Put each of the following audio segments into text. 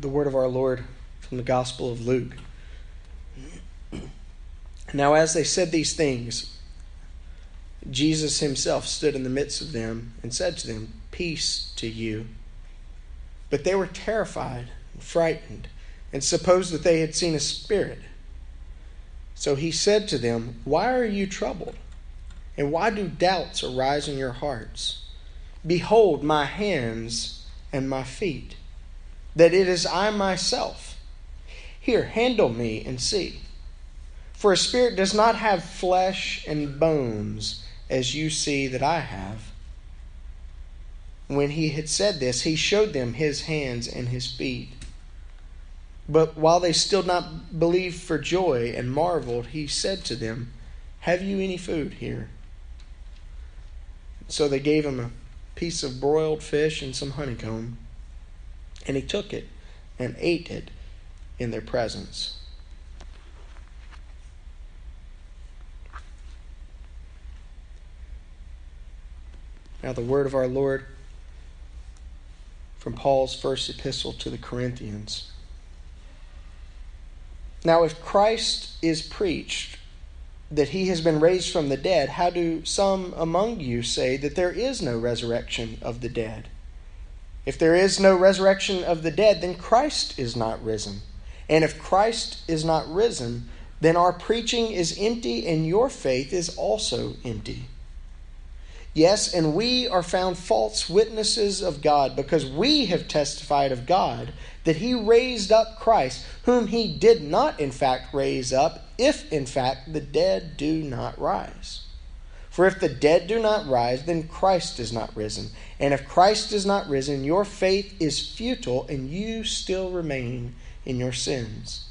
the word of our Lord from the Gospel of Luke. Now, as they said these things, Jesus himself stood in the midst of them and said to them, Peace to you. But they were terrified and frightened and supposed that they had seen a spirit. So he said to them, Why are you troubled? And why do doubts arise in your hearts? Behold my hands and my feet, that it is I myself. Here, handle me and see. For a spirit does not have flesh and bones, as you see that I have. When he had said this, he showed them his hands and his feet. But while they still not believed for joy and marveled, he said to them, Have you any food here? So they gave him a piece of broiled fish and some honeycomb, and he took it and ate it in their presence. Now, the word of our Lord from Paul's first epistle to the Corinthians. Now, if Christ is preached that he has been raised from the dead, how do some among you say that there is no resurrection of the dead? If there is no resurrection of the dead, then Christ is not risen. And if Christ is not risen, then our preaching is empty and your faith is also empty. Yes, and we are found false witnesses of God because we have testified of God that he raised up Christ, whom he did not in fact raise up, if in fact the dead do not rise. For if the dead do not rise, then Christ is not risen. And if Christ is not risen, your faith is futile and you still remain in your sins.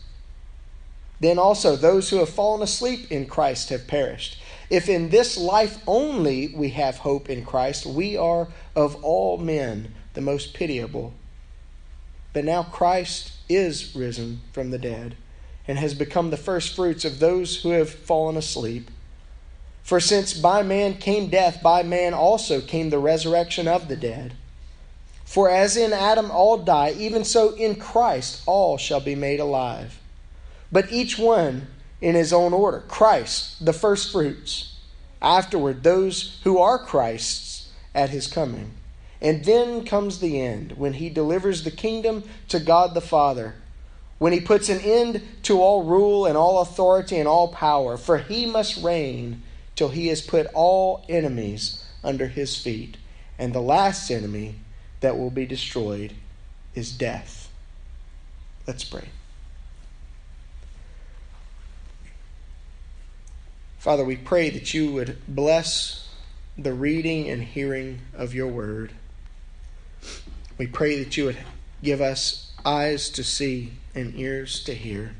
Then also those who have fallen asleep in Christ have perished. If in this life only we have hope in Christ, we are of all men the most pitiable. But now Christ is risen from the dead and has become the firstfruits of those who have fallen asleep. For since by man came death, by man also came the resurrection of the dead. For as in Adam all die, even so in Christ all shall be made alive. But each one in his own order Christ, the firstfruits, afterward, those who are Christ's at his coming. And then comes the end, when he delivers the kingdom to God the Father, when he puts an end to all rule and all authority and all power, for he must reign till he has put all enemies under his feet. And the last enemy that will be destroyed is death. Let's pray. Father, we pray that you would bless the reading and hearing of your word. We pray that you would give us eyes to see and ears to hear.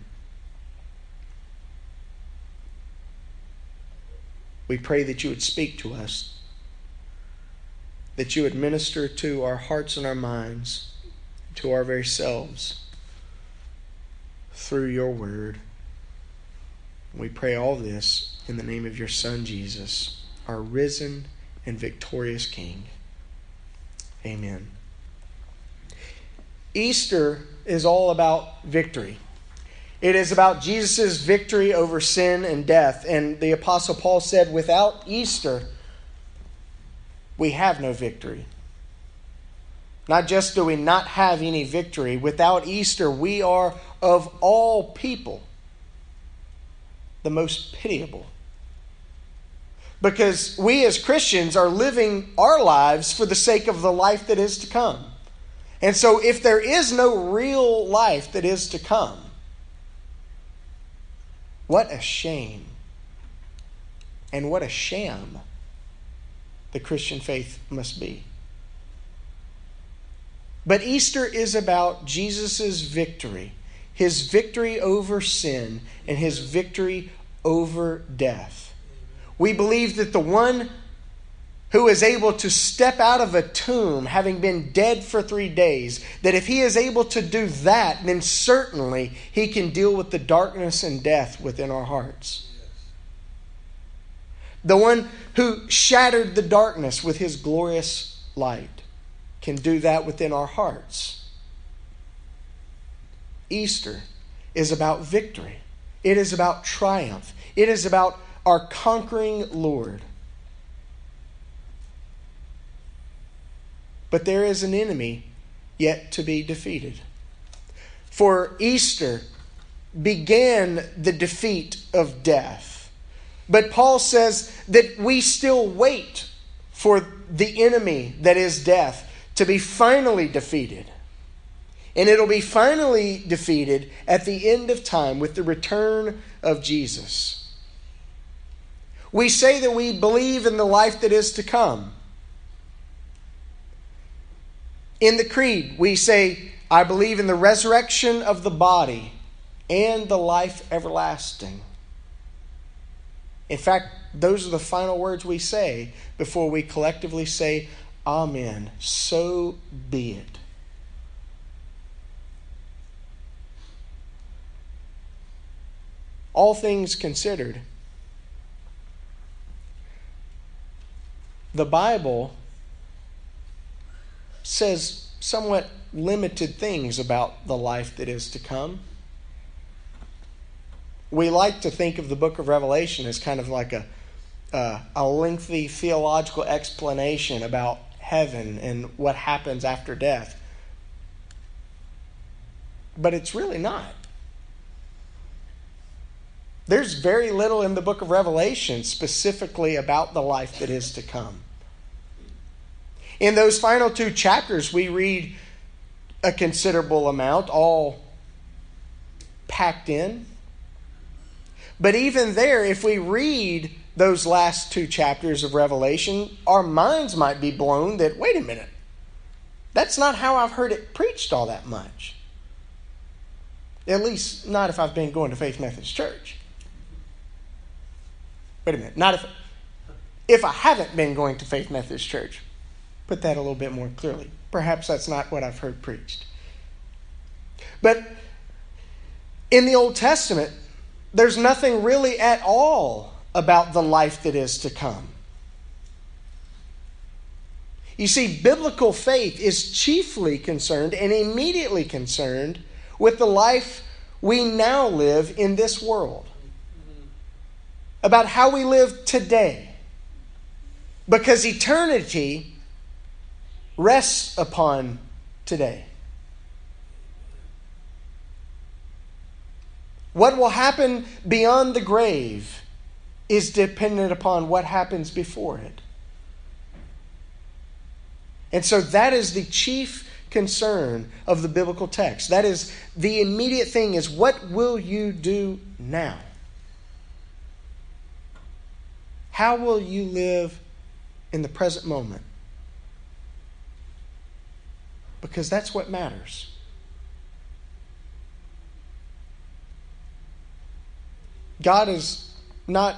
We pray that you would speak to us, that you would minister to our hearts and our minds, to our very selves through your word. We pray all this in the name of your Son, Jesus, our risen and victorious King. Amen. Easter is all about victory. It is about Jesus' victory over sin and death. And the Apostle Paul said, without Easter, we have no victory. Not just do we not have any victory, without Easter, we are of all people the most pitiable because we as Christians are living our lives for the sake of the life that is to come. And so, if there is no real life that is to come, what a shame and what a sham the Christian faith must be. But Easter is about Jesus' victory, his victory over sin, and his victory over death. We believe that the one who is able to step out of a tomb having been dead for three days, that if he is able to do that, then certainly he can deal with the darkness and death within our hearts. The one who shattered the darkness with his glorious light can do that within our hearts. Easter is about victory, it is about triumph, it is about our conquering Lord. But there is an enemy yet to be defeated. For Easter began the defeat of death. But Paul says that we still wait for the enemy that is death to be finally defeated. And it'll be finally defeated at the end of time with the return of Jesus. We say that we believe in the life that is to come. In the Creed, we say, I believe in the resurrection of the body and the life everlasting. In fact, those are the final words we say before we collectively say, Amen. So be it. All things considered, the Bible says somewhat limited things about the life that is to come. We like to think of the book of Revelation as kind of like a, uh, a lengthy theological explanation about heaven and what happens after death. But it's really not. There's very little in the book of Revelation specifically about the life that is to come. In those final two chapters, we read a considerable amount, all packed in. But even there, if we read those last two chapters of Revelation, our minds might be blown that, wait a minute, that's not how I've heard it preached all that much. At least, not if I've been going to Faith Methodist Church. Wait a minute. Not if if I haven't been going to Faith Methodist Church. Put that a little bit more clearly. Perhaps that's not what I've heard preached. But in the Old Testament, there's nothing really at all about the life that is to come. You see, biblical faith is chiefly concerned and immediately concerned with the life we now live in this world about how we live today. Because eternity rests upon today. What will happen beyond the grave is dependent upon what happens before it. And so that is the chief concern of the biblical text. That is the immediate thing is what will you do now? How will you live in the present moment? Because that's what matters. God is not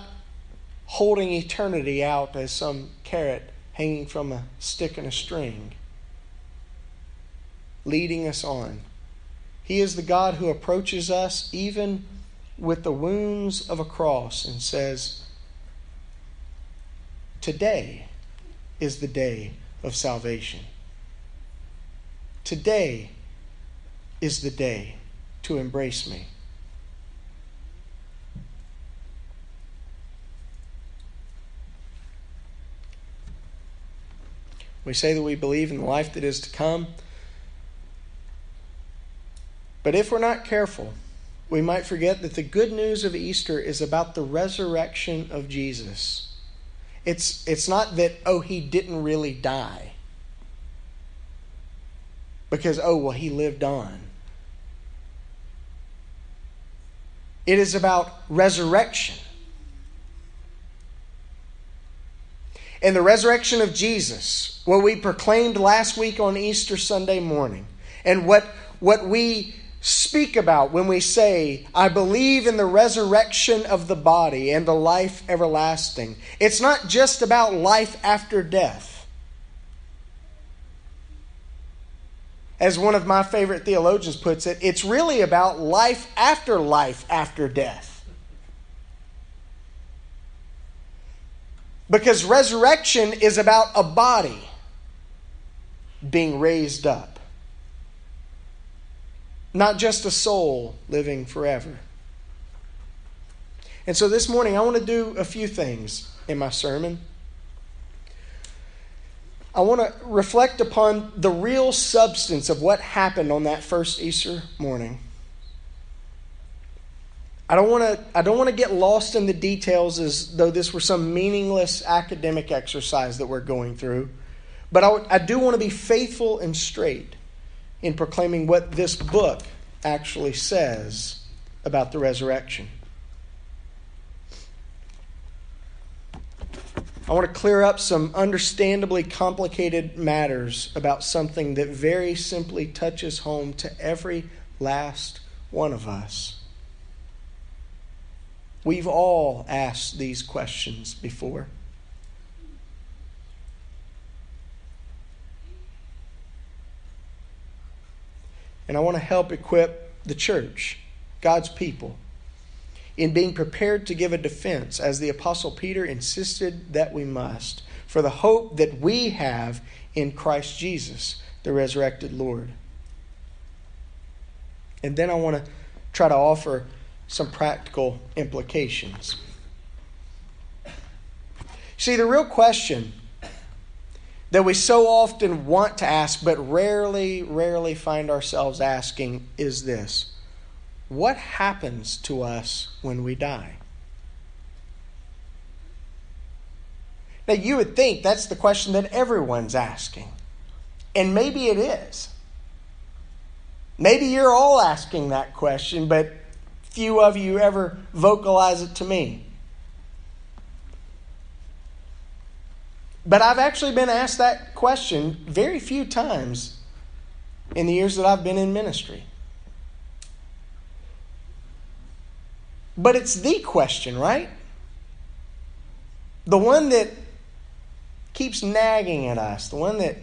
holding eternity out as some carrot hanging from a stick and a string, leading us on. He is the God who approaches us even with the wounds of a cross and says, Today is the day of salvation. Today is the day to embrace me. We say that we believe in the life that is to come. But if we're not careful, we might forget that the good news of Easter is about the resurrection of Jesus. It's, it's not that, oh, he didn't really die. Because, oh, well, he lived on. It is about resurrection. And the resurrection of Jesus, what we proclaimed last week on Easter Sunday morning, and what, what we speak about when we say, I believe in the resurrection of the body and the life everlasting. It's not just about life after death. As one of my favorite theologians puts it, it's really about life after life after death. Because resurrection is about a body being raised up. not just a soul living forever. And so this morning, I want to do a few things in my sermon. I want to reflect upon the real substance of what happened on that first Easter morning. I don't want to I don't want to get lost in the details as though this were some meaningless academic exercise that we're going through. But I, I do want to be faithful and straight in proclaiming what this book actually says about the resurrection. I want to clear up some understandably complicated matters about something that very simply touches home to every last one of us. We've all asked these questions before. And I want to help equip the church, God's people, in being prepared to give a defense, as the Apostle Peter insisted that we must, for the hope that we have in Christ Jesus, the resurrected Lord. And then I want to try to offer some practical implications. See, the real question that we so often want to ask, but rarely, rarely find ourselves asking is this What happens to us when we die? Now, you would think that's the question that everyone's asking. And maybe it is. Maybe you're all asking that question, but few of you ever vocalize it to me. But I've actually been asked that question very few times in the years that I've been in ministry. But it's the question, right? The one that keeps nagging at us, the one that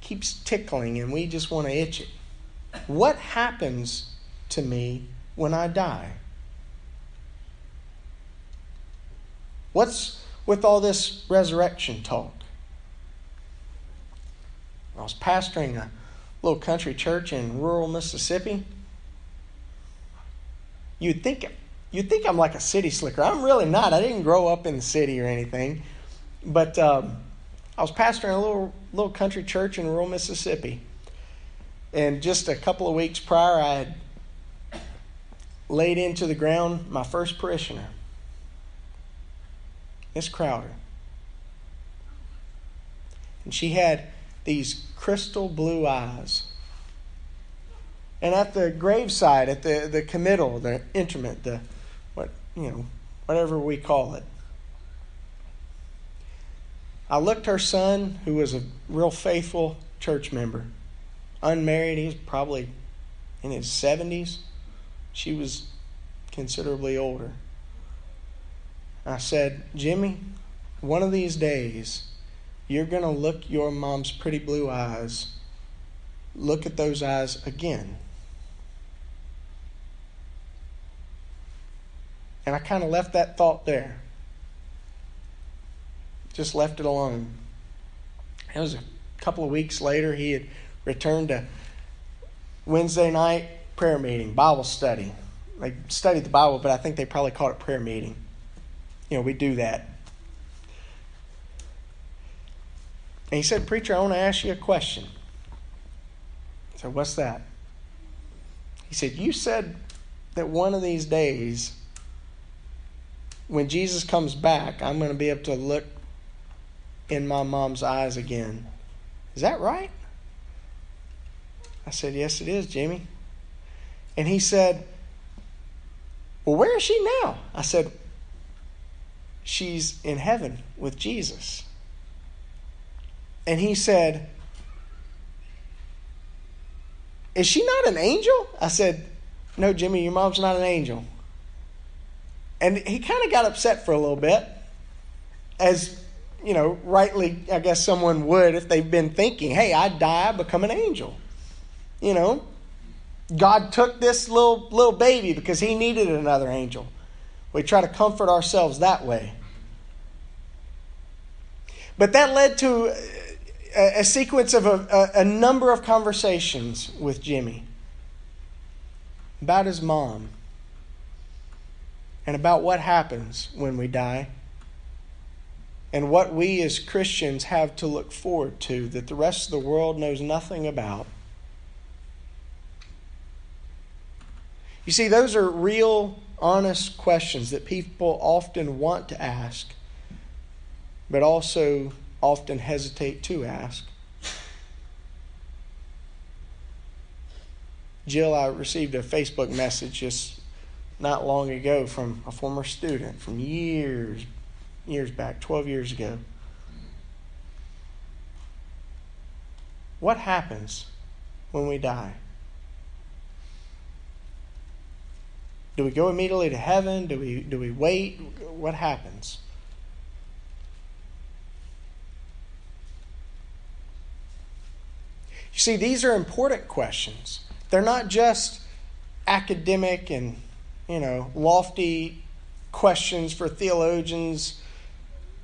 keeps tickling and we just want to itch it. What happens to me when I die? What's with all this resurrection talk? I was pastoring a little country church in rural Mississippi. You'd think you'd think I'm like a city slicker. I'm really not. I didn't grow up in the city or anything, but um, I was pastoring a little little country church in rural Mississippi. And just a couple of weeks prior, I had laid into the ground my first parishioner, Miss Crowder. And she had these crystal blue eyes. And at the graveside, at the, the committal, the interment, the what you know, whatever we call it. I looked her son, who was a real faithful church member, unmarried, he's probably in his seventies. She was considerably older. I said, Jimmy, one of these days, you're going to look your mom's pretty blue eyes, look at those eyes again. And I kind of left that thought there. Just left it alone. It was a couple of weeks later, he had returned to Wednesday night prayer meeting, Bible study. They studied the Bible, but I think they probably called it prayer meeting. You know, we do that. And he said, Preacher, I want to ask you a question. I said, What's that? He said, You said that one of these days, when Jesus comes back, I'm going to be able to look in my mom's eyes again. Is that right? I said, Yes, it is, Jimmy. And he said, Well, where is she now? I said, She's in heaven with Jesus. And he said, Is she not an angel? I said, No, Jimmy, your mom's not an angel. And he kind of got upset for a little bit, as, you know, rightly, I guess someone would if they've been thinking, Hey, I die, I become an angel. You know, God took this little little baby because he needed another angel. We try to comfort ourselves that way. But that led to a, a sequence of a, a, a number of conversations with Jimmy about his mom and about what happens when we die and what we as Christians have to look forward to that the rest of the world knows nothing about. You see, those are real, honest questions that people often want to ask, but also often hesitate to ask. Jill, I received a Facebook message just not long ago from a former student from years years back, 12 years ago. What happens when we die? Do we go immediately to heaven? Do we, do we wait? What happens? You see, these are important questions. They're not just academic and, you know, lofty questions for theologians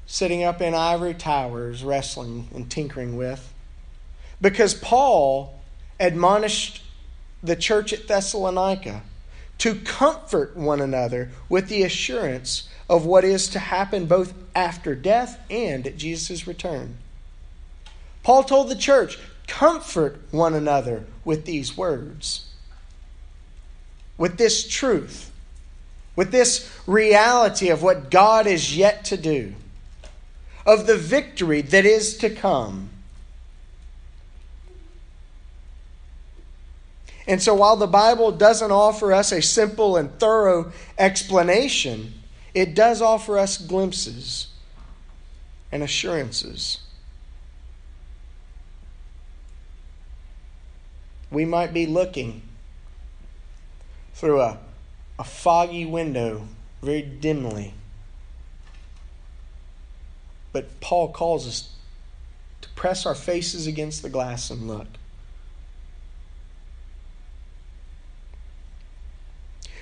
sitting up in ivory towers, wrestling and tinkering with. Because Paul admonished the church at Thessalonica to comfort one another with the assurance of what is to happen both after death and at Jesus' return. Paul told the church, comfort one another with these words, with this truth, with this reality of what God is yet to do of the victory that is to come. And so, while the Bible doesn't offer us a simple and thorough explanation, it does offer us glimpses and assurances. We might be looking through a, a foggy window very dimly but Paul calls us to press our faces against the glass and look.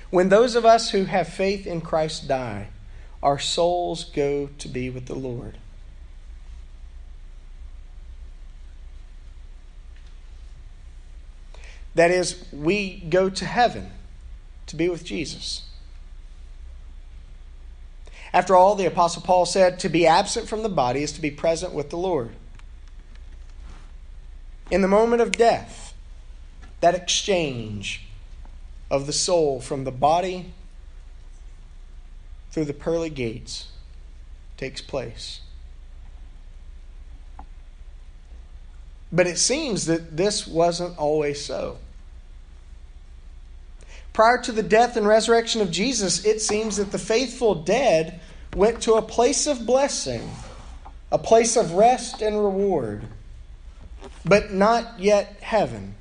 When those of us who have faith in Christ die, our souls go to be with the Lord. That is, we go to heaven to be with Jesus. After all, the Apostle Paul said, to be absent from the body is to be present with the Lord. In the moment of death, that exchange of the soul from the body through the pearly gates takes place. But it seems that this wasn't always so. Prior to the death and resurrection of Jesus, it seems that the faithful dead went to a place of blessing, a place of rest and reward, but not yet heaven.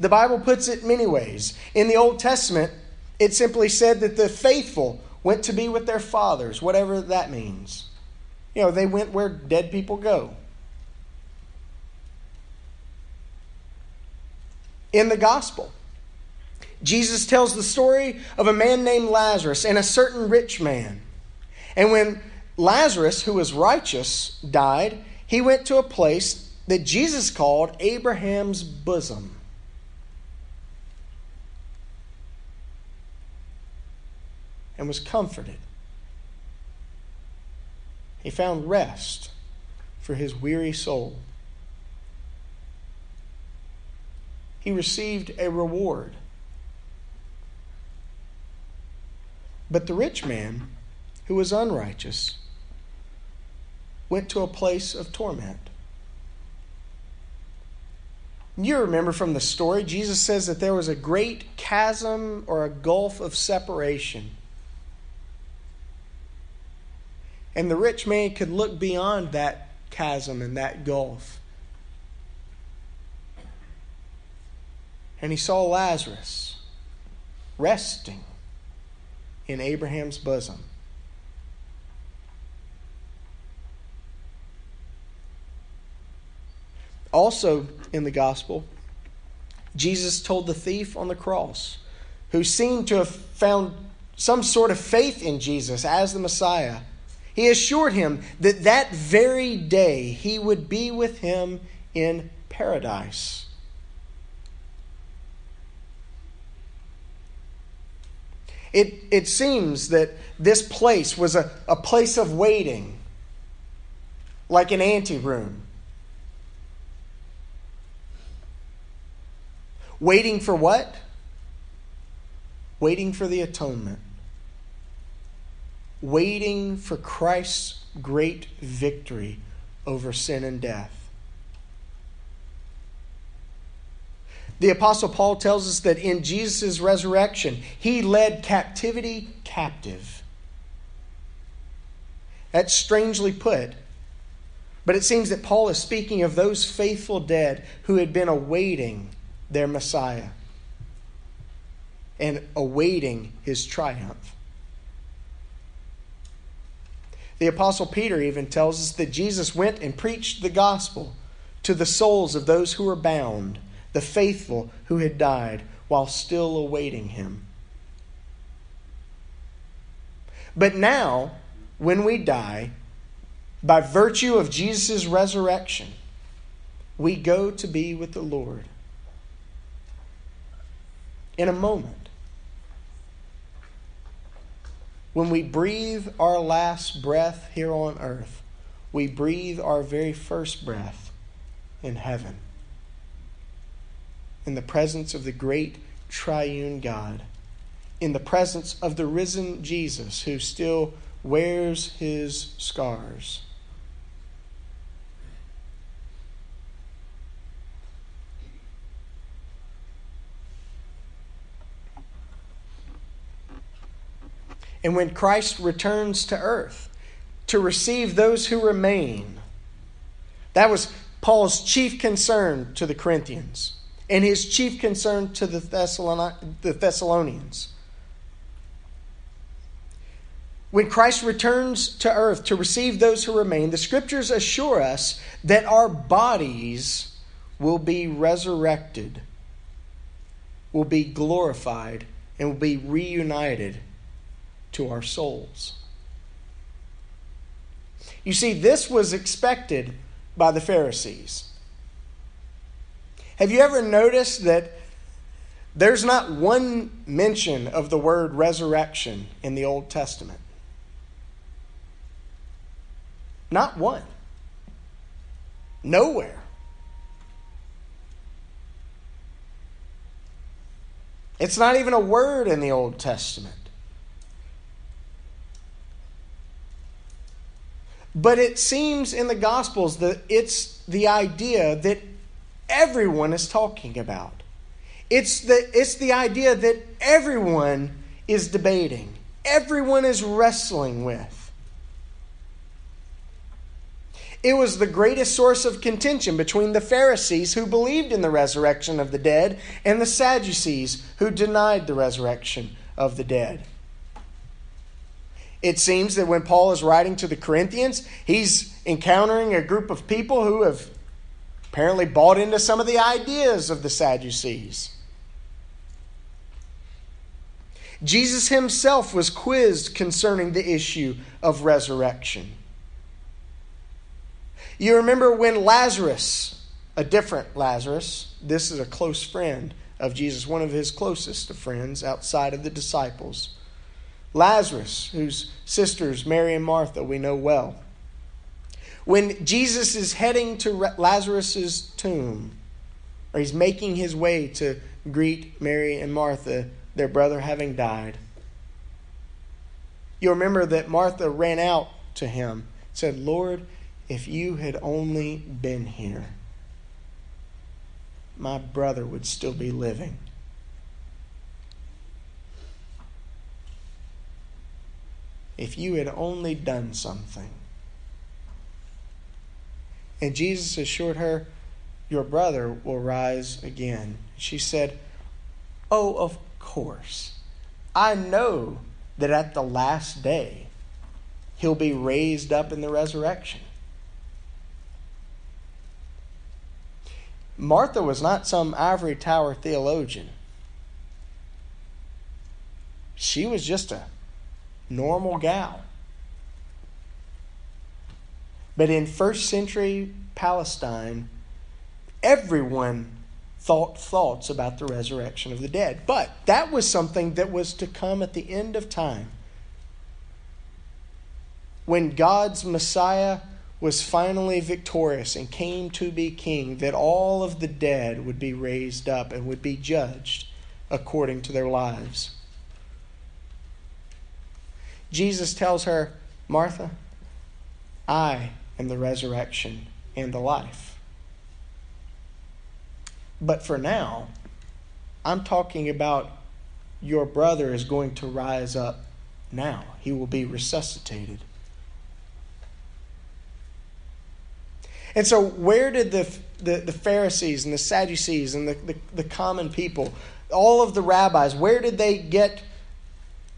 The Bible puts it many ways. In the Old Testament, it simply said that the faithful went to be with their fathers, whatever that means. You know, they went where dead people go. In the gospel, Jesus tells the story of a man named Lazarus and a certain rich man. And when Lazarus, who was righteous, died, he went to a place that Jesus called Abraham's bosom. And was comforted. He found rest for his weary soul. He received a reward But the rich man, who was unrighteous, went to a place of torment. You remember from the story, Jesus says that there was a great chasm or a gulf of separation. And the rich man could look beyond that chasm and that gulf. And he saw Lazarus resting in Abraham's bosom. Also in the gospel, Jesus told the thief on the cross, who seemed to have found some sort of faith in Jesus as the Messiah, He assured him that that very day he would be with him in paradise. It, it seems that this place was a, a place of waiting, like an anteroom. Waiting for what? Waiting for the atonement. Waiting for Christ's great victory over sin and death. The Apostle Paul tells us that in Jesus' resurrection, he led captivity captive. That's strangely put. But it seems that Paul is speaking of those faithful dead who had been awaiting their Messiah and awaiting his triumph. The Apostle Peter even tells us that Jesus went and preached the gospel to the souls of those who were bound the faithful who had died while still awaiting him. But now, when we die, by virtue of Jesus' resurrection, we go to be with the Lord. In a moment, when we breathe our last breath here on earth, we breathe our very first breath in heaven in the presence of the great triune God, in the presence of the risen Jesus who still wears his scars. And when Christ returns to earth to receive those who remain, that was Paul's chief concern to the Corinthians and his chief concern to the, the Thessalonians. When Christ returns to earth to receive those who remain, the scriptures assure us that our bodies will be resurrected, will be glorified, and will be reunited to our souls. You see, this was expected by the Pharisees. Have you ever noticed that there's not one mention of the word resurrection in the Old Testament? Not one. Nowhere. It's not even a word in the Old Testament. But it seems in the Gospels that it's the idea that everyone is talking about. It's the, it's the idea that everyone is debating, everyone is wrestling with. It was the greatest source of contention between the Pharisees who believed in the resurrection of the dead and the Sadducees who denied the resurrection of the dead. It seems that when Paul is writing to the Corinthians, he's encountering a group of people who have apparently bought into some of the ideas of the Sadducees. Jesus himself was quizzed concerning the issue of resurrection. You remember when Lazarus, a different Lazarus, this is a close friend of Jesus, one of his closest of friends outside of the disciples. Lazarus, whose sisters, Mary and Martha, we know well. When Jesus is heading to Lazarus' tomb, or he's making his way to greet Mary and Martha, their brother having died, you remember that Martha ran out to him, said, Lord, if you had only been here, my brother would still be living. If you had only done something. And Jesus assured her, Your brother will rise again. She said, Oh, of course. I know that at the last day he'll be raised up in the resurrection. Martha was not some ivory tower theologian. She was just a normal gal. But in first century Palestine, everyone thought thoughts about the resurrection of the dead. But that was something that was to come at the end of time. When God's Messiah was finally victorious and came to be king, that all of the dead would be raised up and would be judged according to their lives. Jesus tells her, Martha, I am the resurrection and the life. But for now, I'm talking about your brother is going to rise up now. He will be resuscitated. And so, where did the, the, the Pharisees and the Sadducees and the, the, the common people, all of the rabbis, where did they get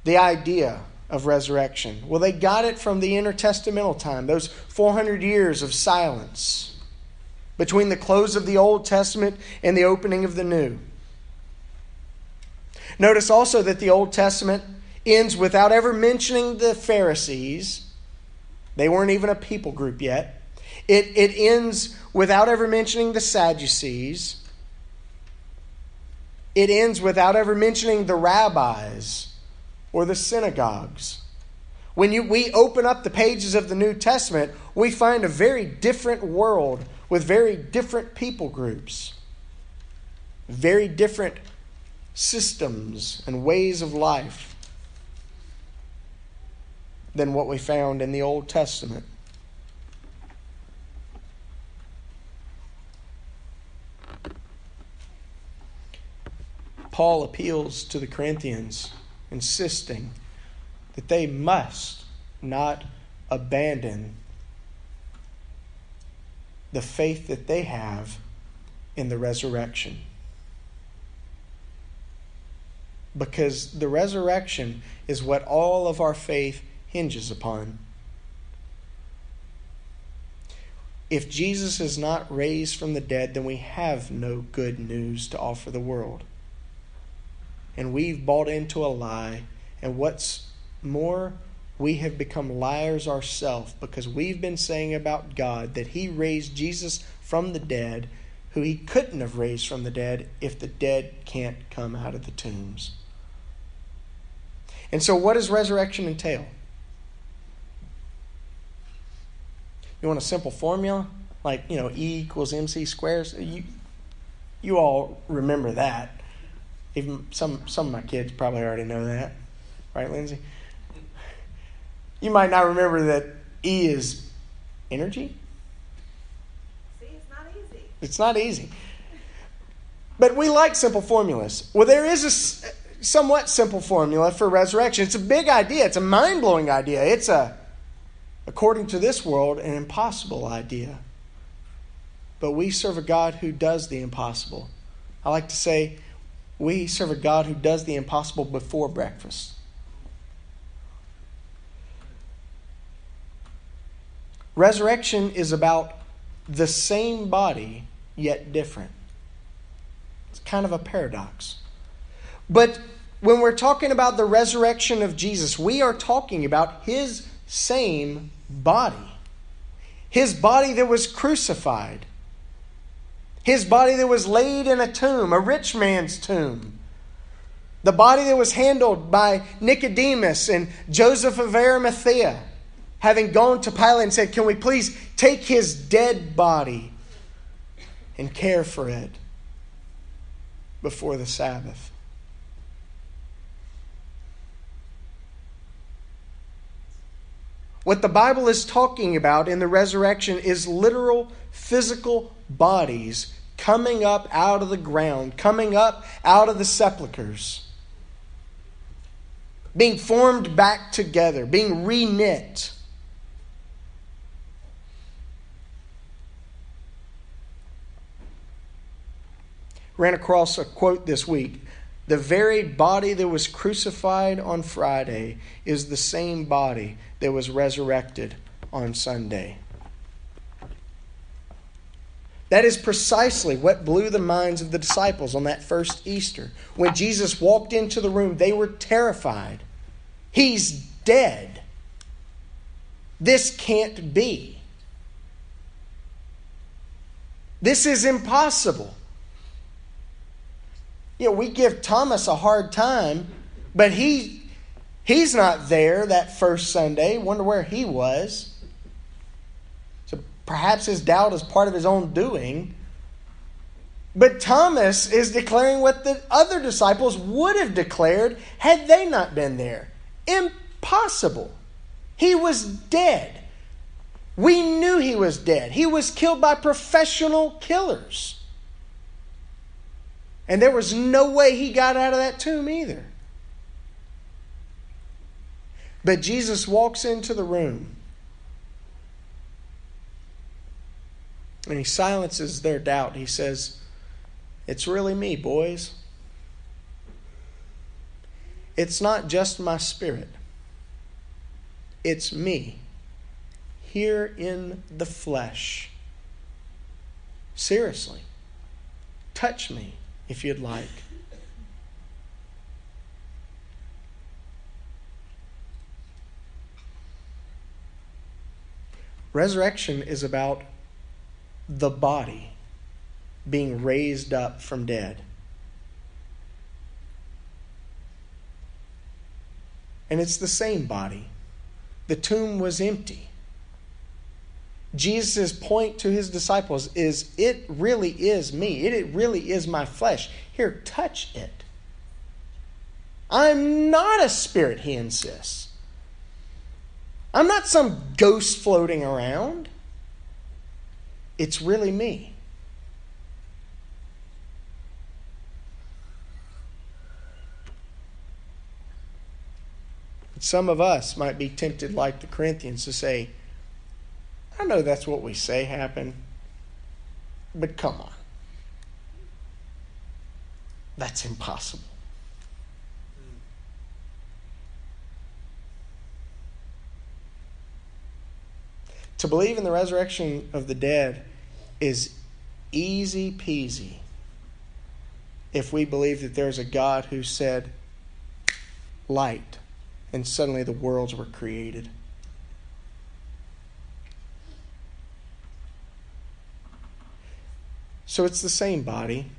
the idea of resurrection? Well, they got it from the intertestamental time, those 400 years of silence between the close of the Old Testament and the opening of the New. Notice also that the Old Testament ends without ever mentioning the Pharisees. They weren't even a people group yet. It, it ends without ever mentioning the Sadducees. It ends without ever mentioning the rabbis or the synagogues. When you, we open up the pages of the New Testament, we find a very different world with very different people groups, very different systems and ways of life than what we found in the Old Testament. Paul appeals to the Corinthians, insisting that they must not abandon the faith that they have in the resurrection. Because the resurrection is what all of our faith hinges upon. If Jesus is not raised from the dead, then we have no good news to offer the world and we've bought into a lie. And what's more, we have become liars ourselves because we've been saying about God that He raised Jesus from the dead, who He couldn't have raised from the dead if the dead can't come out of the tombs. And so, what does resurrection entail? You want a simple formula? Like, you know, E equals MC squares? You, you all remember that. Even some some of my kids probably already know that, right, Lindsay? You might not remember that E is energy. See, it's not easy. It's not easy. But we like simple formulas. Well, there is a somewhat simple formula for resurrection. It's a big idea. It's a mind blowing idea. It's a, according to this world, an impossible idea. But we serve a God who does the impossible. I like to say we serve a God who does the impossible before breakfast. Resurrection is about the same body, yet different. It's kind of a paradox. But when we're talking about the resurrection of Jesus, we are talking about his same body. His body that was crucified his body that was laid in a tomb, a rich man's tomb. The body that was handled by Nicodemus and Joseph of Arimathea, having gone to Pilate and said, Can we please take his dead body and care for it before the Sabbath? What the Bible is talking about in the resurrection is literal physical bodies coming up out of the ground, coming up out of the sepulchres, being formed back together, being reknit. Ran across a quote this week. The very body that was crucified on Friday is the same body that was resurrected on Sunday. That is precisely what blew the minds of the disciples on that first Easter. When Jesus walked into the room, they were terrified. He's dead. This can't be. This is impossible. You know, we give Thomas a hard time, but he he's not there that first Sunday. Wonder where he was. Perhaps his doubt is part of his own doing. But Thomas is declaring what the other disciples would have declared had they not been there. Impossible. He was dead. We knew he was dead. He was killed by professional killers. And there was no way he got out of that tomb either. But Jesus walks into the room and he silences their doubt. He says, It's really me, boys. It's not just my spirit, it's me here in the flesh. Seriously, touch me if you'd like. Resurrection is about the body being raised up from dead. And it's the same body. The tomb was empty. Jesus' point to his disciples is it really is me. It, it really is my flesh. Here, touch it. I'm not a spirit, he insists. I'm not some ghost floating around. It's really me. Some of us might be tempted, like the Corinthians, to say, I know that's what we say happened, but come on. That's impossible. To believe in the resurrection of the dead is easy peasy if we believe that there's a God who said, light, and suddenly the worlds were created. So it's the same body,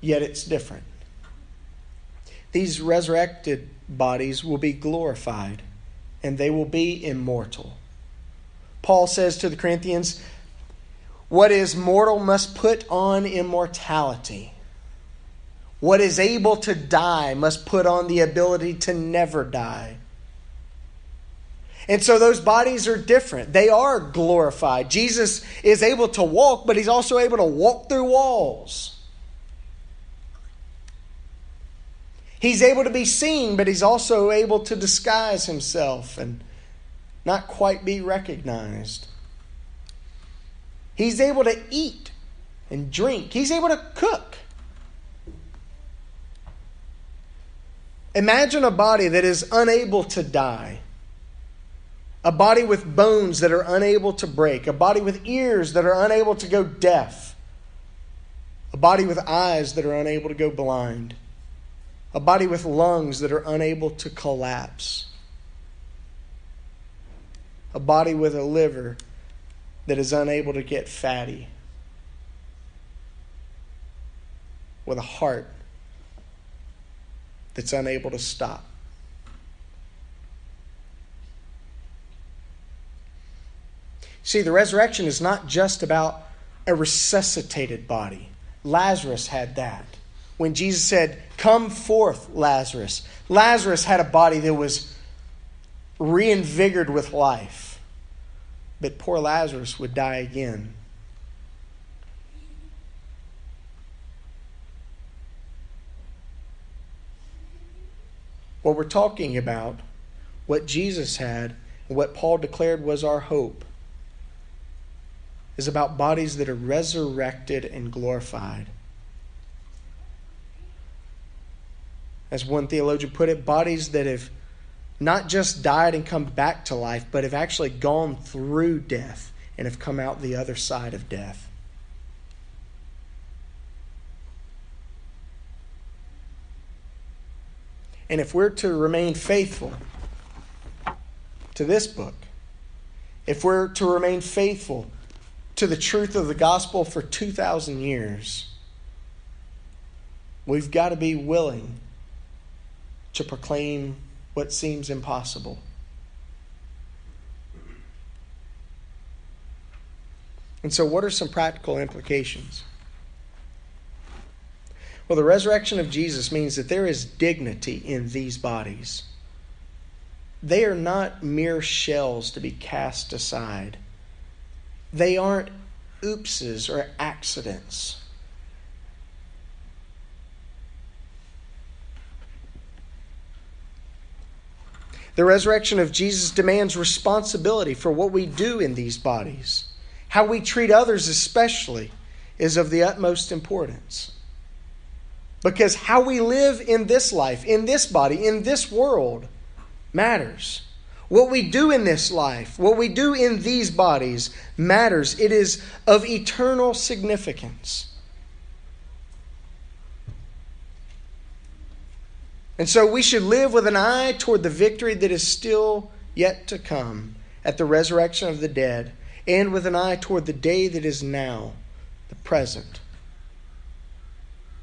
yet it's different. These resurrected bodies will be glorified and they will be immortal. Paul says to the Corinthians, What is mortal must put on immortality. What is able to die must put on the ability to never die. And so those bodies are different. They are glorified. Jesus is able to walk, but he's also able to walk through walls. He's able to be seen, but he's also able to disguise himself and not quite be recognized. He's able to eat and drink, he's able to cook. Imagine a body that is unable to die, a body with bones that are unable to break, a body with ears that are unable to go deaf, a body with eyes that are unable to go blind a body with lungs that are unable to collapse, a body with a liver that is unable to get fatty, with a heart that's unable to stop. See, the resurrection is not just about a resuscitated body. Lazarus had that when Jesus said, Come forth, Lazarus. Lazarus had a body that was reinvigorated with life. But poor Lazarus would die again. What we're talking about, what Jesus had, and what Paul declared was our hope, is about bodies that are resurrected and glorified. As one theologian put it, bodies that have not just died and come back to life, but have actually gone through death and have come out the other side of death. And if we're to remain faithful to this book, if we're to remain faithful to the truth of the gospel for 2,000 years, we've got to be willing to proclaim what seems impossible. And so, what are some practical implications? Well, the resurrection of Jesus means that there is dignity in these bodies. They are not mere shells to be cast aside. They aren't oopses or accidents. The resurrection of Jesus demands responsibility for what we do in these bodies. How we treat others, especially, is of the utmost importance. Because how we live in this life, in this body, in this world, matters. What we do in this life, what we do in these bodies, matters. It is of eternal significance. And so we should live with an eye toward the victory that is still yet to come at the resurrection of the dead, and with an eye toward the day that is now, the present,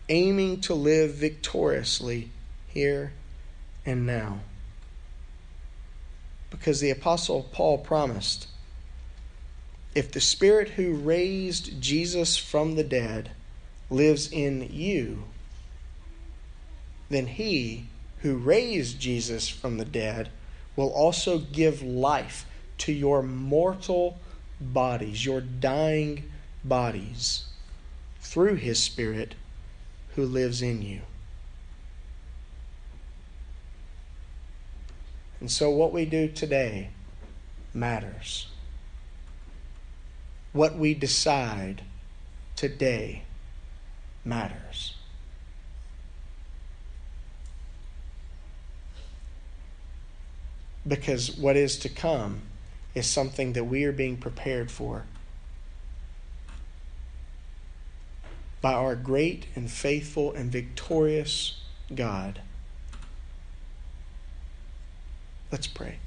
aiming to live victoriously here and now. Because the Apostle Paul promised if the Spirit who raised Jesus from the dead lives in you, then he who raised Jesus from the dead will also give life to your mortal bodies, your dying bodies, through his Spirit who lives in you. And so, what we do today matters. What we decide today matters. Because what is to come is something that we are being prepared for by our great and faithful and victorious God. Let's pray.